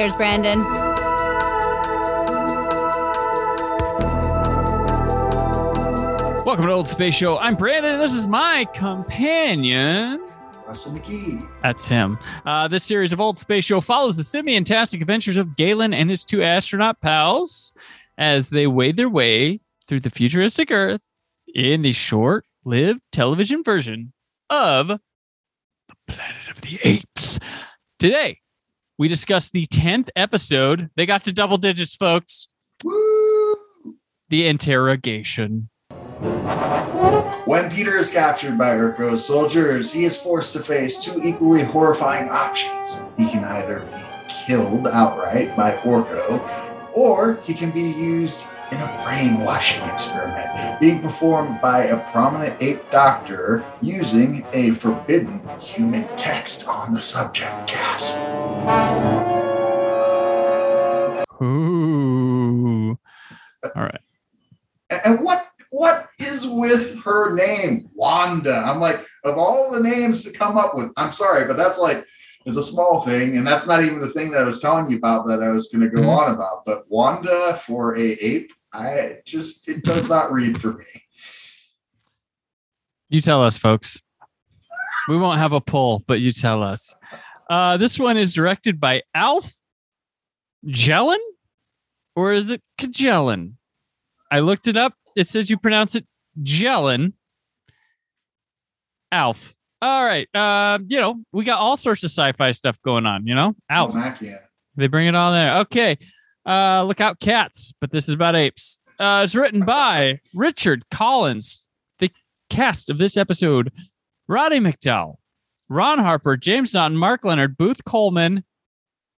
Now, here's Brandon. Welcome to Old Space Show. I'm Brandon. and This is my companion. Russell McGee. That's him. Uh, this series of Old Space Show follows the simiantastic adventures of Galen and his two astronaut pals as they wade their way through the futuristic Earth in the short lived television version of The Planet of the Apes. Today, we discuss the 10th episode. They got to double digits, folks. Woo! The interrogation. When Peter is captured by Urko's soldiers, he is forced to face two equally horrifying options. He can either be killed outright by Urko, or he can be used in a brainwashing experiment being performed by a prominent ape doctor using a forbidden human text on the subject cast. Ooh. All right. And- what what is with her name, Wanda? I'm like, of all the names to come up with, I'm sorry, but that's like it's a small thing, and that's not even the thing that I was telling you about that I was going to go Mhm. on about. But Wanda for a ape, I just it does not read for me. You tell us, folks. We won't have a poll, but you tell us. Uh, this one is directed by Alf Jellin, or is it Kjellin? I looked it up. It says you pronounce it Jellin. Alf. All right. Uh, you know, we got all sorts of sci-fi stuff going on. You know, Alf. Oh. They bring it all there. Okay. Uh, look out, cats. But this is about apes. Uh, it's written by Richard Collins. The cast of this episode: Roddy McDowall, Ron Harper, James Naughton, Mark Lenard, Booth Colman.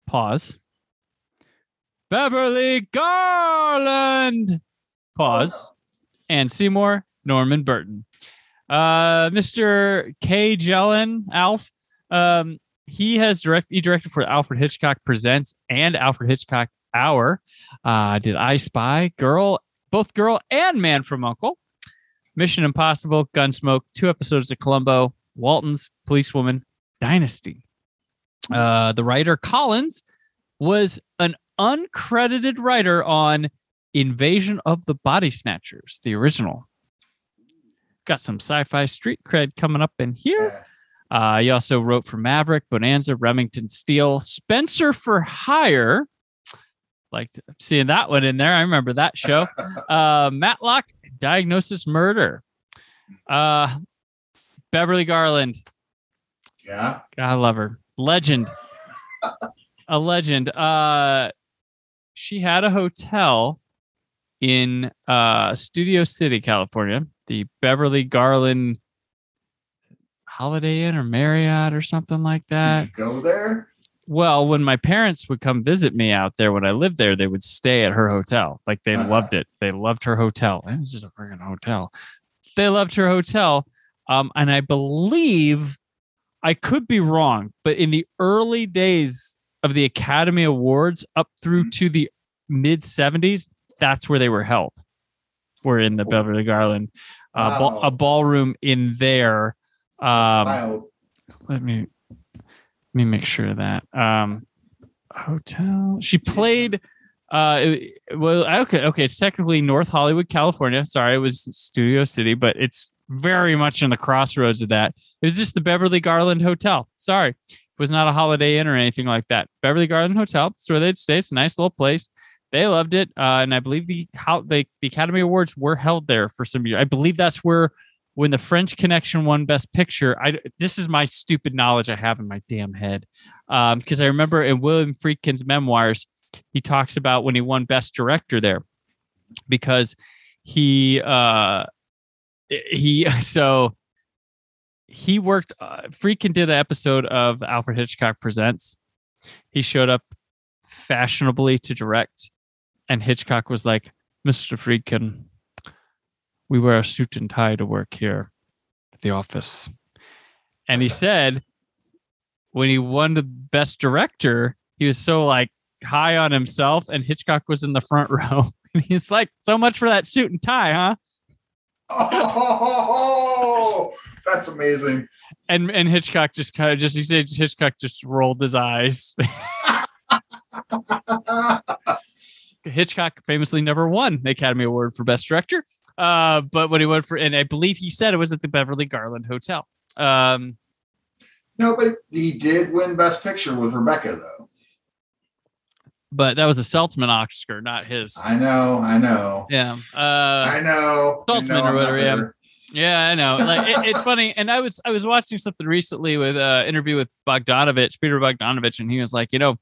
Pause. Beverly Garland. Pause. Anne Seymour Norman Burton. Uh, Mr. K. Jellin, Alf. Um, he has direct he directed for Alfred Hitchcock Presents and Alfred Hitchcock Hour. Uh, did I Spy, Girl, both Girl and Man from Uncle, Mission Impossible, Gunsmoke, two episodes of Columbo, Walton's Policewoman, Dynasty. Uh, the writer Collins was an uncredited writer on Invasion of the Body Snatchers, the original. Got some sci-fi street cred coming up in here. Uh, he also wrote for Maverick, Bonanza, Remington Steele, Spenser for Hire. Like seeing that one in there. I remember that show. Uh, Matlock, Diagnosis Murder. Uh, Beverly Garland. Yeah. God, I love her. Legend. a legend. Uh, she had a hotel in uh, Studio City, California. The Beverly Garland Holiday Inn or Marriott or something like that. Did you go there? Well, when my parents would come visit me out there when I lived there, they would stay at her hotel. Like they Uh-huh. loved it. They loved her hotel. It was just a freaking hotel. They loved her hotel. Um, and I believe I could be wrong, but in the early days of the Academy Awards up through to the mid 70s, that's where they were held. Were in the Oh. Beverly Garland uh, ball, Wow. a ballroom in there. Um, Wow. let me let me make sure of that. Um hotel. She played uh well okay okay it's technically north hollywood california. Sorry it was studio city but it's very much in the crossroads of that. It was just the beverly garland hotel. Sorry it was not a holiday inn or anything like that. Beverly garland hotel it's where they'd stay. It's a nice little place. They loved it uh, and i believe the how the, the academy awards were held there for some years i believe that's where when the French Connection won Best Picture, I this is my stupid knowledge I have in my damn head, because I remember in William Friedkin's memoirs, he talks about when he won Best Director there, because he uh he so he worked. Uh, Friedkin did an episode of Alfred Hitchcock Presents. He showed up fashionably to direct, and Hitchcock was like, "Mr. Friedkin, we wear a suit and tie to work here at the office," and he said when he won the best director, he was so like high on himself, and Hitchcock was in the front row. And he's like, "So much for that suit and tie, huh?" Oh, that's amazing. And and Hitchcock just kind of just he said Hitchcock just rolled his eyes. Hitchcock famously never won the Academy Award for Best Director. Uh, but when he went for, and I believe he said it was at the Beverly Garland Hotel. Um, No, but he did win Best Picture with Rebecca, though. but that was a Selznick Oscar, not his. I know, I know, Yeah. Uh, I know. Know or whatever, yeah. Yeah, I know. Like it, it's funny, and I was I was watching something recently with uh interview with Bogdanovich, Peter Bogdanovich, and he was like, you know,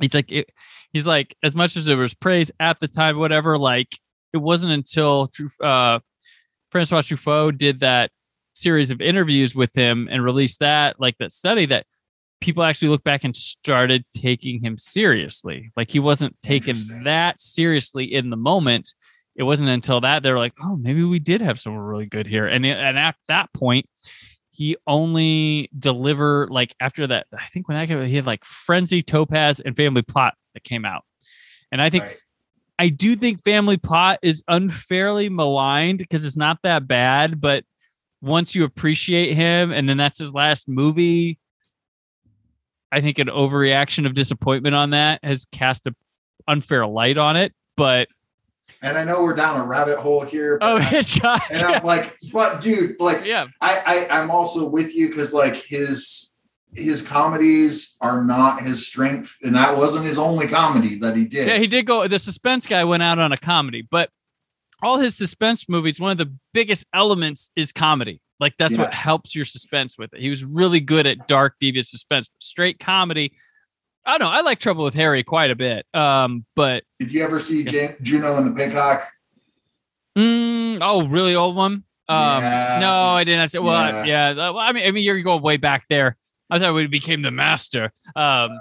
he's like, it, he's like, as much as it was praise at the time, whatever, like it wasn't until uh Francois Truffaut did that series of interviews with him and released that like that study that people actually look back and started taking him seriously. Like he wasn't taken that seriously in the moment it wasn't until that they were like, oh, maybe we did have someone really good here. And and at that point, he only deliver like after that. I think when I came, he had like Frenzy, Topaz, and Family Plot that came out. And I think Right. I do think Family Plot is unfairly maligned because it's not that bad, but once you appreciate him, and then that's his last movie. I think an overreaction of disappointment on that has cast a unfair light on it. But And I know we're down a rabbit hole here. oh, I- Hitchcock. and I'm like, but dude, like, yeah, I, I I'm also with you because like his his comedies are not his strength, and that wasn't his only comedy that he did. yeah, he did go. The suspense guy went out on a comedy, but all his suspense movies, one of the biggest elements is comedy. Like that's what helps your suspense with it. He was really good at dark, devious suspense. Straight comedy. I don't know. I like Trouble with Harry quite a bit. Um, but Did you ever see Jan- Juno and the Peacock? mm, oh, really old one. Um, Yeah, no, I didn't. I said, well, I- yeah. Well, I mean, I mean, you're going way back there. I thought we became the master. Um,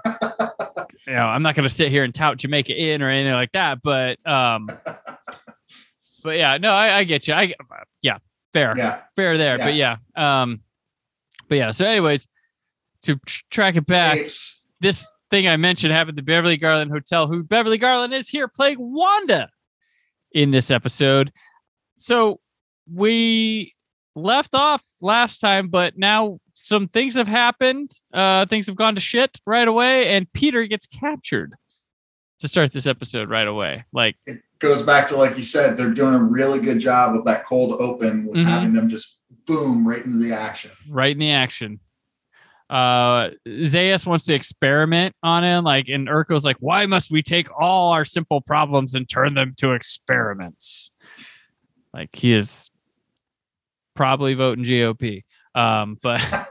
you know, I'm not going to sit here and tout Jamaica Inn or anything like that, but um, but yeah, no, I, I get you. I yeah, fair, Yeah, fair there. But yeah, um, but yeah. So, anyways, to tr- track it back, tapes. this thing I mentioned happened at the Beverly Garland Hotel. Who Beverly Garland is here playing Wanda in this episode. So we left off last time, but now some things have happened. Uh, things have gone to shit right away, and Peter gets captured to start this episode right away. Like, It goes back to like you said, they're doing a really good job of that cold open with Mhm. having them just boom right into the action. right in the action. Uh Zaius wants to experiment on him, like and Urko's like, why must we take all our simple problems and turn them to experiments? Like he is probably voting GOP. Um, but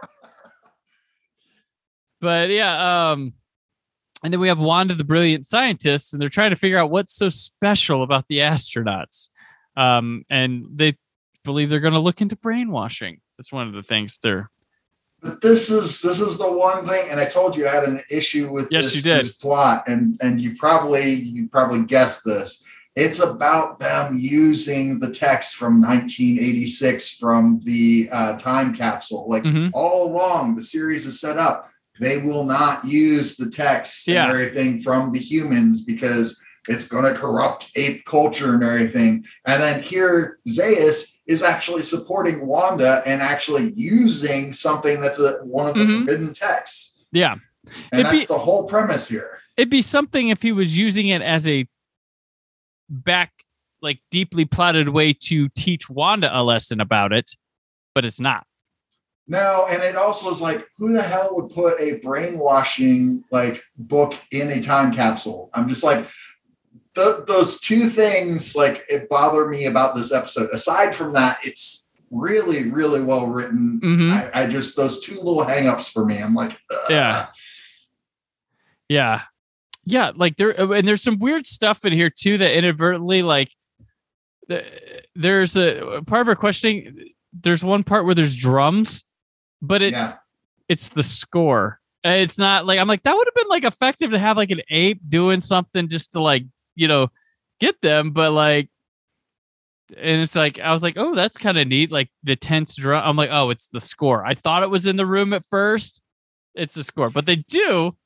but yeah, um, and then we have Wanda the brilliant scientist, and they're trying to figure out what's so special about the astronauts. Um, and they believe they're gonna look into brainwashing. That's one of the things they're But this is this is the one thing, and I told you I had an issue with Yes, this, you did. this plot, and and you probably you probably guessed this. It's about them using the text from 1986 from the uh, time capsule. Like Mhm. all along, the series is set up. They will not use the text Yeah. and everything from the humans because it's going to corrupt ape culture and everything. And then here, Zaius is actually supporting Wanda and actually using something that's a, one of the Mhm. forbidden texts. yeah. And It'd be- that's the whole premise here. It'd be something if he was using it as a back, like deeply plotted way to teach Wanda a lesson about it, but it's not. No, and it also is like, who the hell would put a brainwashing like book in a time capsule? I'm just like, th- those two things like it bother me about this episode. Aside from that, it's really, really well written. Mhm. I, I just those two little hangups for me. I'm like, ugh. Yeah. Yeah. Yeah. Like there, and there's some weird stuff in here too that inadvertently, like, the- there's a part of our questioning. There's one part where there's drums but it's Yeah. it's the score. It's not like I'm like that would have been like effective to have like an ape doing something just to like you know get them, but like. And it's like I was like, oh, that's kind of neat. Like the tense drum. I'm like, oh, it's the score. I thought it was in the room at first. It's the score, but they do,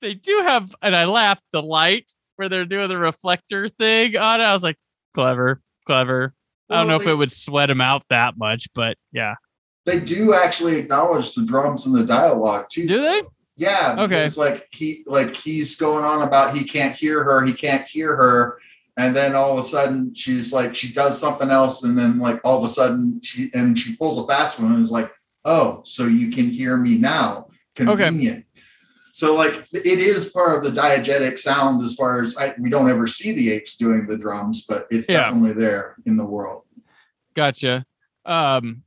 they do have. And I laughed the light where they're doing the reflector thing on it. I was like, clever, clever. I don't Well, know if it would sweat him out that much, but yeah. They do actually acknowledge the drums and the dialogue too. Do they? Yeah. Okay. It's like he like he's going on about he can't hear her, he can't hear her. And then all of a sudden she's like she does something else, and then like all of a sudden she and she pulls a fast one and is like, oh, so you can hear me now. Convenient. So like it is part of the diegetic sound as far as I, we don't ever see the apes doing the drums, but it's Yeah. definitely there in the world. Gotcha. Um,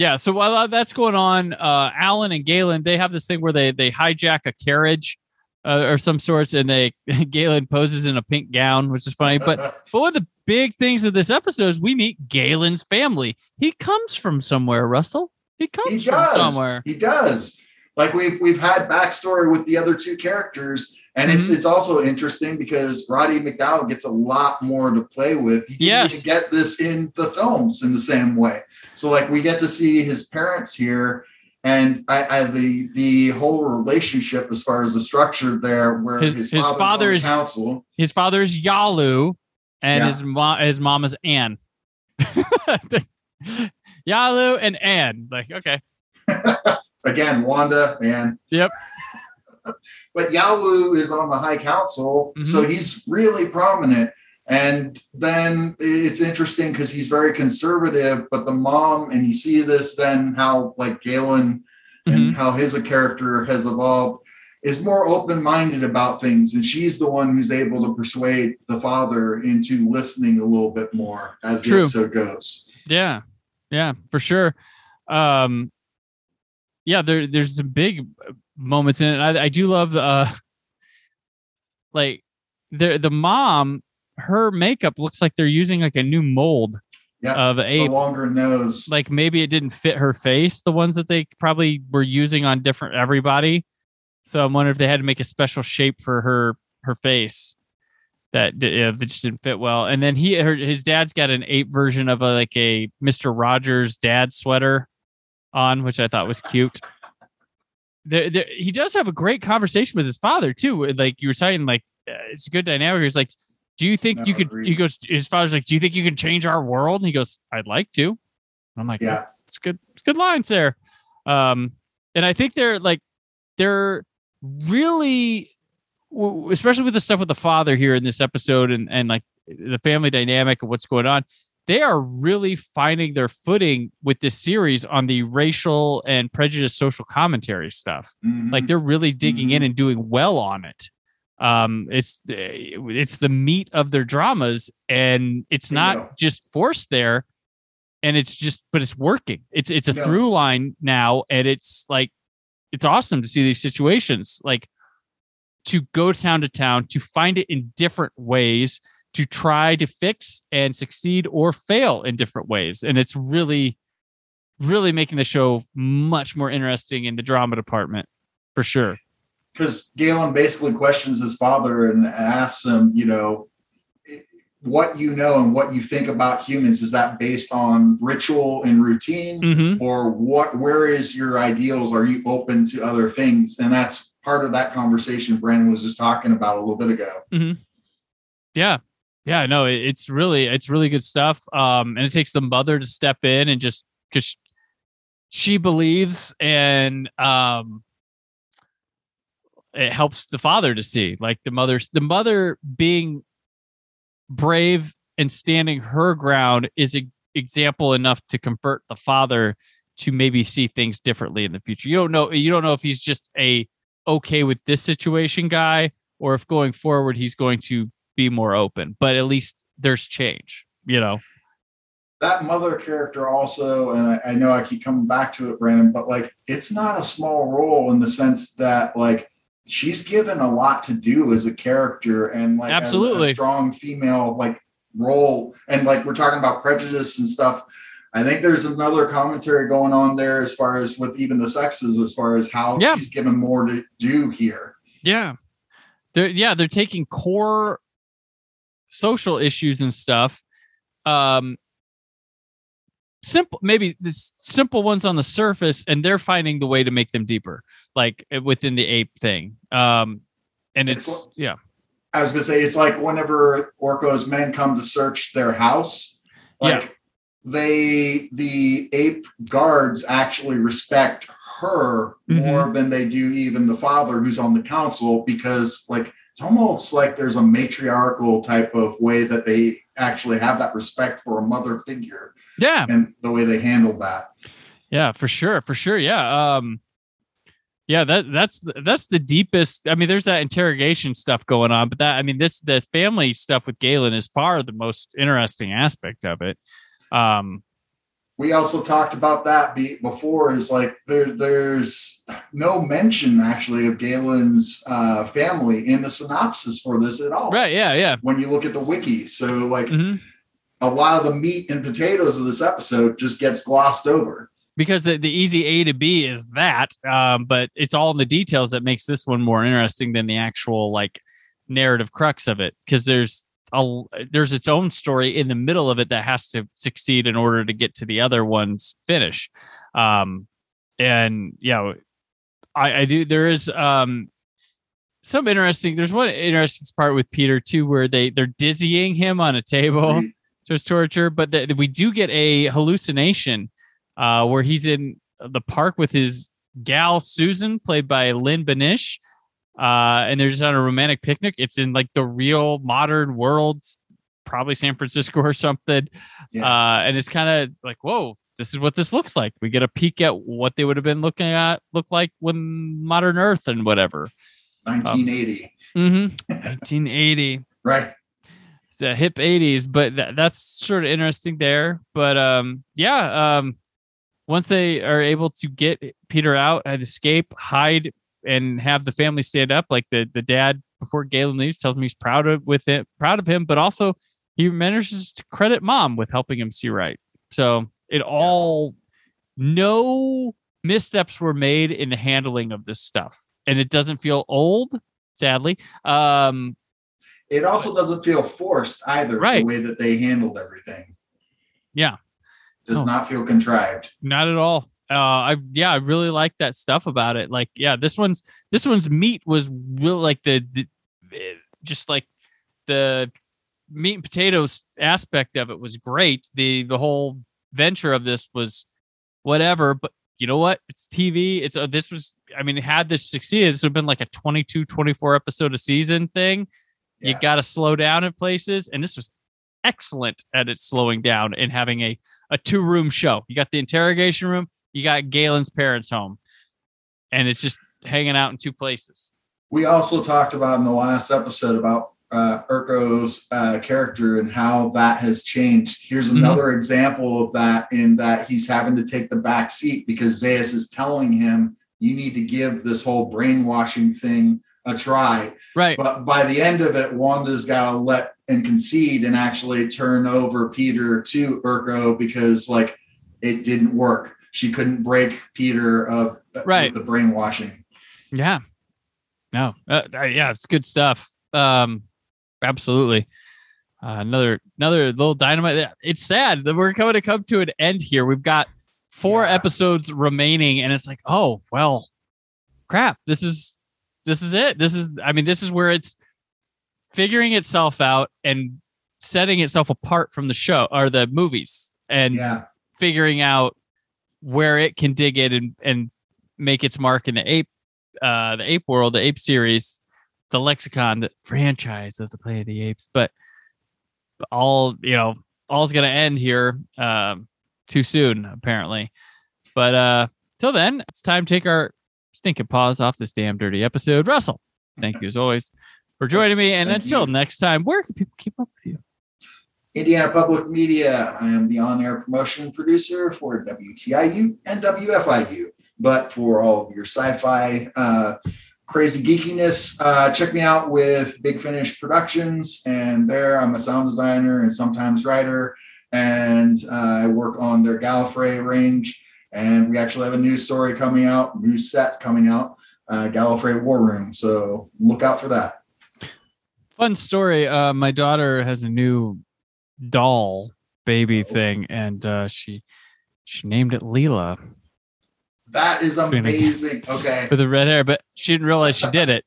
yeah. So while that's going on, uh, Alan and Galen they have this thing where they they hijack a carriage uh, or some sorts, and they Galen poses in a pink gown, which is funny. But but one of the big things of this episode is we meet Galen's family. He comes from somewhere, Russell. He comes he from somewhere. He does. Like we've we've had backstory with the other two characters, and it's Mhm. it's also interesting because Roddy McDowall gets a lot more to play with. Didn't Yes. get this in the films in the same way. So like we get to see his parents here, and I, I the the whole relationship as far as the structure there, where His- his, his father is- council. His father is Yalu, and Yeah. his mom his mom is Anne. Yalu and Anne. Like okay. again, Wanda, man. Yep. but Yalu is on the High Council, Mm-hmm. so he's really prominent. And then it's interesting because he's very conservative, but the mom, and you see this then how like Galen Mhm. and how his character has evolved is more open-minded about things and she's the one who's able to persuade the father into listening a little bit more as the episode goes Yeah, yeah, for sure. Um, yeah, there there's some big moments in it. I, I do love the uh, like the the mom. Her makeup looks like they're using like a new mold Yeah, of a longer nose Like maybe it didn't fit her face. The ones that they probably were using on different everybody. So I'm wondering if they had to make a special shape for her her face that yeah, that just didn't fit well. And then he her, his dad's got an ape version of a like a Mister Rogers dad sweater on, which I thought was cute. There, there, he does have a great conversation with his father too. Like you were saying, like uh, it's a good dynamic. He's like, "Do you think No, you could?" agreed. He goes, "His father's like, do you think you can change our world?" And he goes, "I'd like to." I'm like, Yeah. It's good. It's good lines there." Um, and I think they're like they're really, especially with the stuff with the father here in this episode, and and like the family dynamic and what's going on. They are really finding their footing with this series on the racial and prejudice social commentary stuff. Mhm. like they're really digging in Mhm. and doing well on it. Um it's it's the meat of their dramas and it's not just forced there and it's just but it's working. It's it's a through line now and it's like it's awesome to see these situations. Like to go town to town to find it in different ways to try to fix and succeed or fail in different ways and it's really really making the show much more interesting in the drama department for sure because Galen basically questions his father and asks him, you know, what you know and what you think about humans is that based on ritual and routine, mm-hmm. or what? Where is your ideals? Are you open to other things? And that's part of that conversation Brandon was just talking about a little bit ago. yeah yeah no it- it's really it's really good stuff um and it takes the mother to step in and just because she believes and um it helps the father to see like the mother's the mother being brave and standing her ground is an example enough to convert the father to maybe see things differently in the future. You don't know you don't know if he's just a okay with this situation guy or if going forward he's going to be more open but at least there's change you know That mother character also, and I, I know I keep coming back to it, Brandon, but like it's not a small role in the sense that like she's given a lot to do as a character and like as a Absolutely. strong female like role. And like we're talking about prejudice and stuff. I think there's another commentary going on there as far as with even the sexes, as far as how Yeah. she's given more to do here. Yeah. They're yeah, they're taking core social issues and stuff. Um simple maybe the simple ones on the surface and they're finding the way to make them deeper like uh, within the ape thing. Um and It's it's yeah. I was gonna say it's like whenever Urko's men come to search their house, like Yeah. they the ape guards actually respect her Mm-hmm. more than they do even the father who's on the council because like it's almost like there's a matriarchal type of way that they actually have that respect for a mother figure Yeah. and the way they handle that. Yeah, for sure, for sure. Yeah. Um yeah, that that's that's the deepest. I mean, there's that interrogation stuff going on, but that I mean, this the family stuff with Galen is far the most interesting aspect of it. Um we also talked about that before is like there there's no mention actually of Galen's uh, family in the synopsis for this at all. right, yeah, yeah. When you look at the wiki, so like hmm a lot of the meat and potatoes of this episode just gets glossed over. Because the, the easy A to B is that, um, but it's all in the details that makes this one more interesting than the actual like narrative crux of it. Because there's a there's its own story in the middle of it that has to succeed in order to get to the other one's finish. Um, and yeah, I, I do. There is um some interesting. There's one interesting part with Peter too, where they they're dizzying him on a table. So it's torture, but we do get a hallucination uh, where he's in the park with his gal Susan, played by Lynn Benesch, uh, and they're just on a romantic picnic. It's in like the real modern world, probably San Francisco or something, Yeah. uh, and it's kind of like, whoa, this is what this looks like. We get a peek at what they would have been looking at, look like when modern Earth and whatever. 1980, Mm-hmm. 1980 right? It's the hip 80s but tha- that's sort of interesting there but um yeah um once they are able to get peter out and escape hide and have the family stand up like the the dad before galen leaves tells him he's proud of with it proud of him but also he manages to credit mom with helping him see right so it all no missteps were made in the handling of this stuff and it doesn't feel old sadly um It also doesn't feel forced either. Right. The way that they handled everything Yeah. does No. not feel contrived. Not at all. Uh, I yeah, I really like that stuff about it. Like, yeah, this one's this one's meat was real like the, the eh, just like the meat and potatoes aspect of it was great. The the whole venture of this was whatever, but you know what? It's TV. It's uh, this was I mean, had this succeeded, this would have been like a 22, 24 episode a season thing. You Yeah. got to slow down in places, and this was excellent at its slowing down and having a a two room show. You got the interrogation room, you got Galen's parents' home, and it's just hanging out in two places. We also talked about in the last episode about uh, Urko's uh, character and how that has changed. Here's Mhm. another example of that in that he's having to take the back seat because Zaius is telling him, you need to give this whole brainwashing thing a try. Right. But by the end of it, Wanda's got to let and concede and actually turn over Peter to Urko because, like, it didn't work. She couldn't break Peter of uh, Right. the brainwashing. Yeah. No. Uh, uh, yeah, it's good stuff. Um, absolutely. Uh, another another little dynamite. It's sad that we're coming to come to an end here. We've got four Yeah. episodes remaining, and it's like, oh well, crap. This is this is it. This is. I mean, this is where it's figuring itself out and setting itself apart from the show or the movies, and Yeah. figuring out where it can dig in and, and make its mark in the ape uh the ape world the ape series the lexicon the franchise of the play of the apes. But all you know all's gonna end here um too soon apparently. But uh till then it's time to take our stinking paws off this damn dirty episode. Russell thank you as always for joining me. And Thank until you. next time where can people keep up with you Indiana Public Media. I am the on air promotion producer for WTIU and WFIU. But for all of your sci fi uh, crazy geekiness, uh, check me out with Big Finish Productions. And there I'm a sound designer and sometimes writer. and uh, I work on their Gallifrey range. And we actually have a new story coming out, new set coming out, uh, Gallifrey War Room. So look out for that. Fun story. Uh, my daughter has a new doll baby thing, and uh, she she named it Leela That is amazing. Okay. for the red hair, but she didn't realize she did it.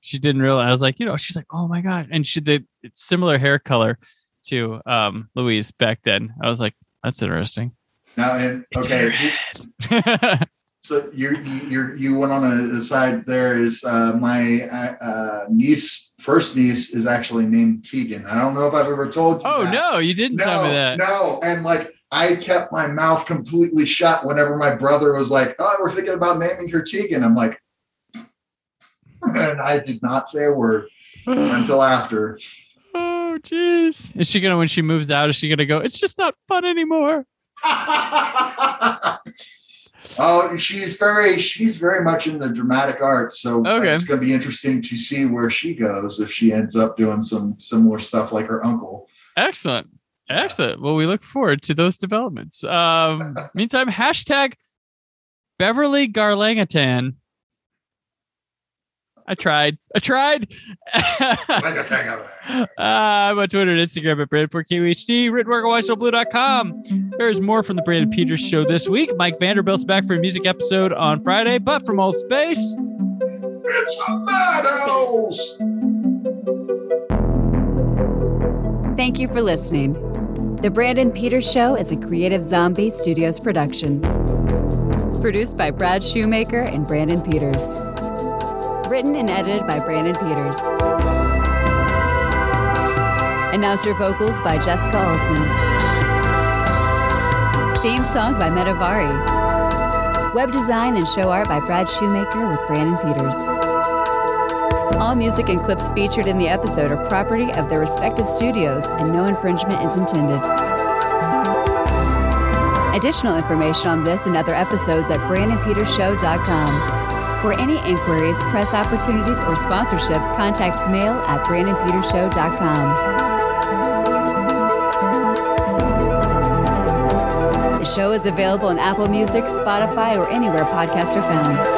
She didn't realize. I was like, you know, she's like, oh my god, and she did it's similar hair color to um Louise back then. I was like, that's interesting. Now, and okay. so you you you went on a, side there is uh, my uh, uh, niece first niece is actually named Tegan. I don't know if I've ever told you. oh that. no, you didn't no, tell me that. no, and like I kept my mouth completely shut whenever my brother was like, "Oh, we're thinking about naming her Tegan." I'm like, and I did not say a word until after. Oh jeez. Is she gonna when she moves out? Is she gonna go? It's just not fun anymore. oh, she's very she's very much in the dramatic arts, so Okay. it's going to be interesting to see where she goes if she ends up doing some similar stuff like her uncle. Excellent. Excellent. Well, we look forward to those developments. Um, meantime, hashtag Beverly Garlangitan. I tried. I tried. Uh, I'm on Twitter and Instagram at Brandon4QHD, written work at WhySoBlue.com. There's more from the Brandon Peters Show this week. Mike Vanderbilt's back for a music episode on Friday, but from Old Space, It's the Meadows. Thank you for listening. The Brandon Peters Show is a Creative Zombie Studios production. Produced by Brad Shoemaker and Brandon Peters. Written and edited by Brandon Peters. Announcer vocals by Jessica Alsman. Theme song by Metavari. Web design and show art by Brad Shoemaker with Brandon Peters. All music and clips featured in the episode are property of their respective studios, and no infringement is intended. Additional information on this and other episodes at BrandonPetersShow.com. For any inquiries, press opportunities, or sponsorship, contact mail at BrandonPetersShow.com. The show is available on Apple Music, Spotify, or anywhere podcasts are found.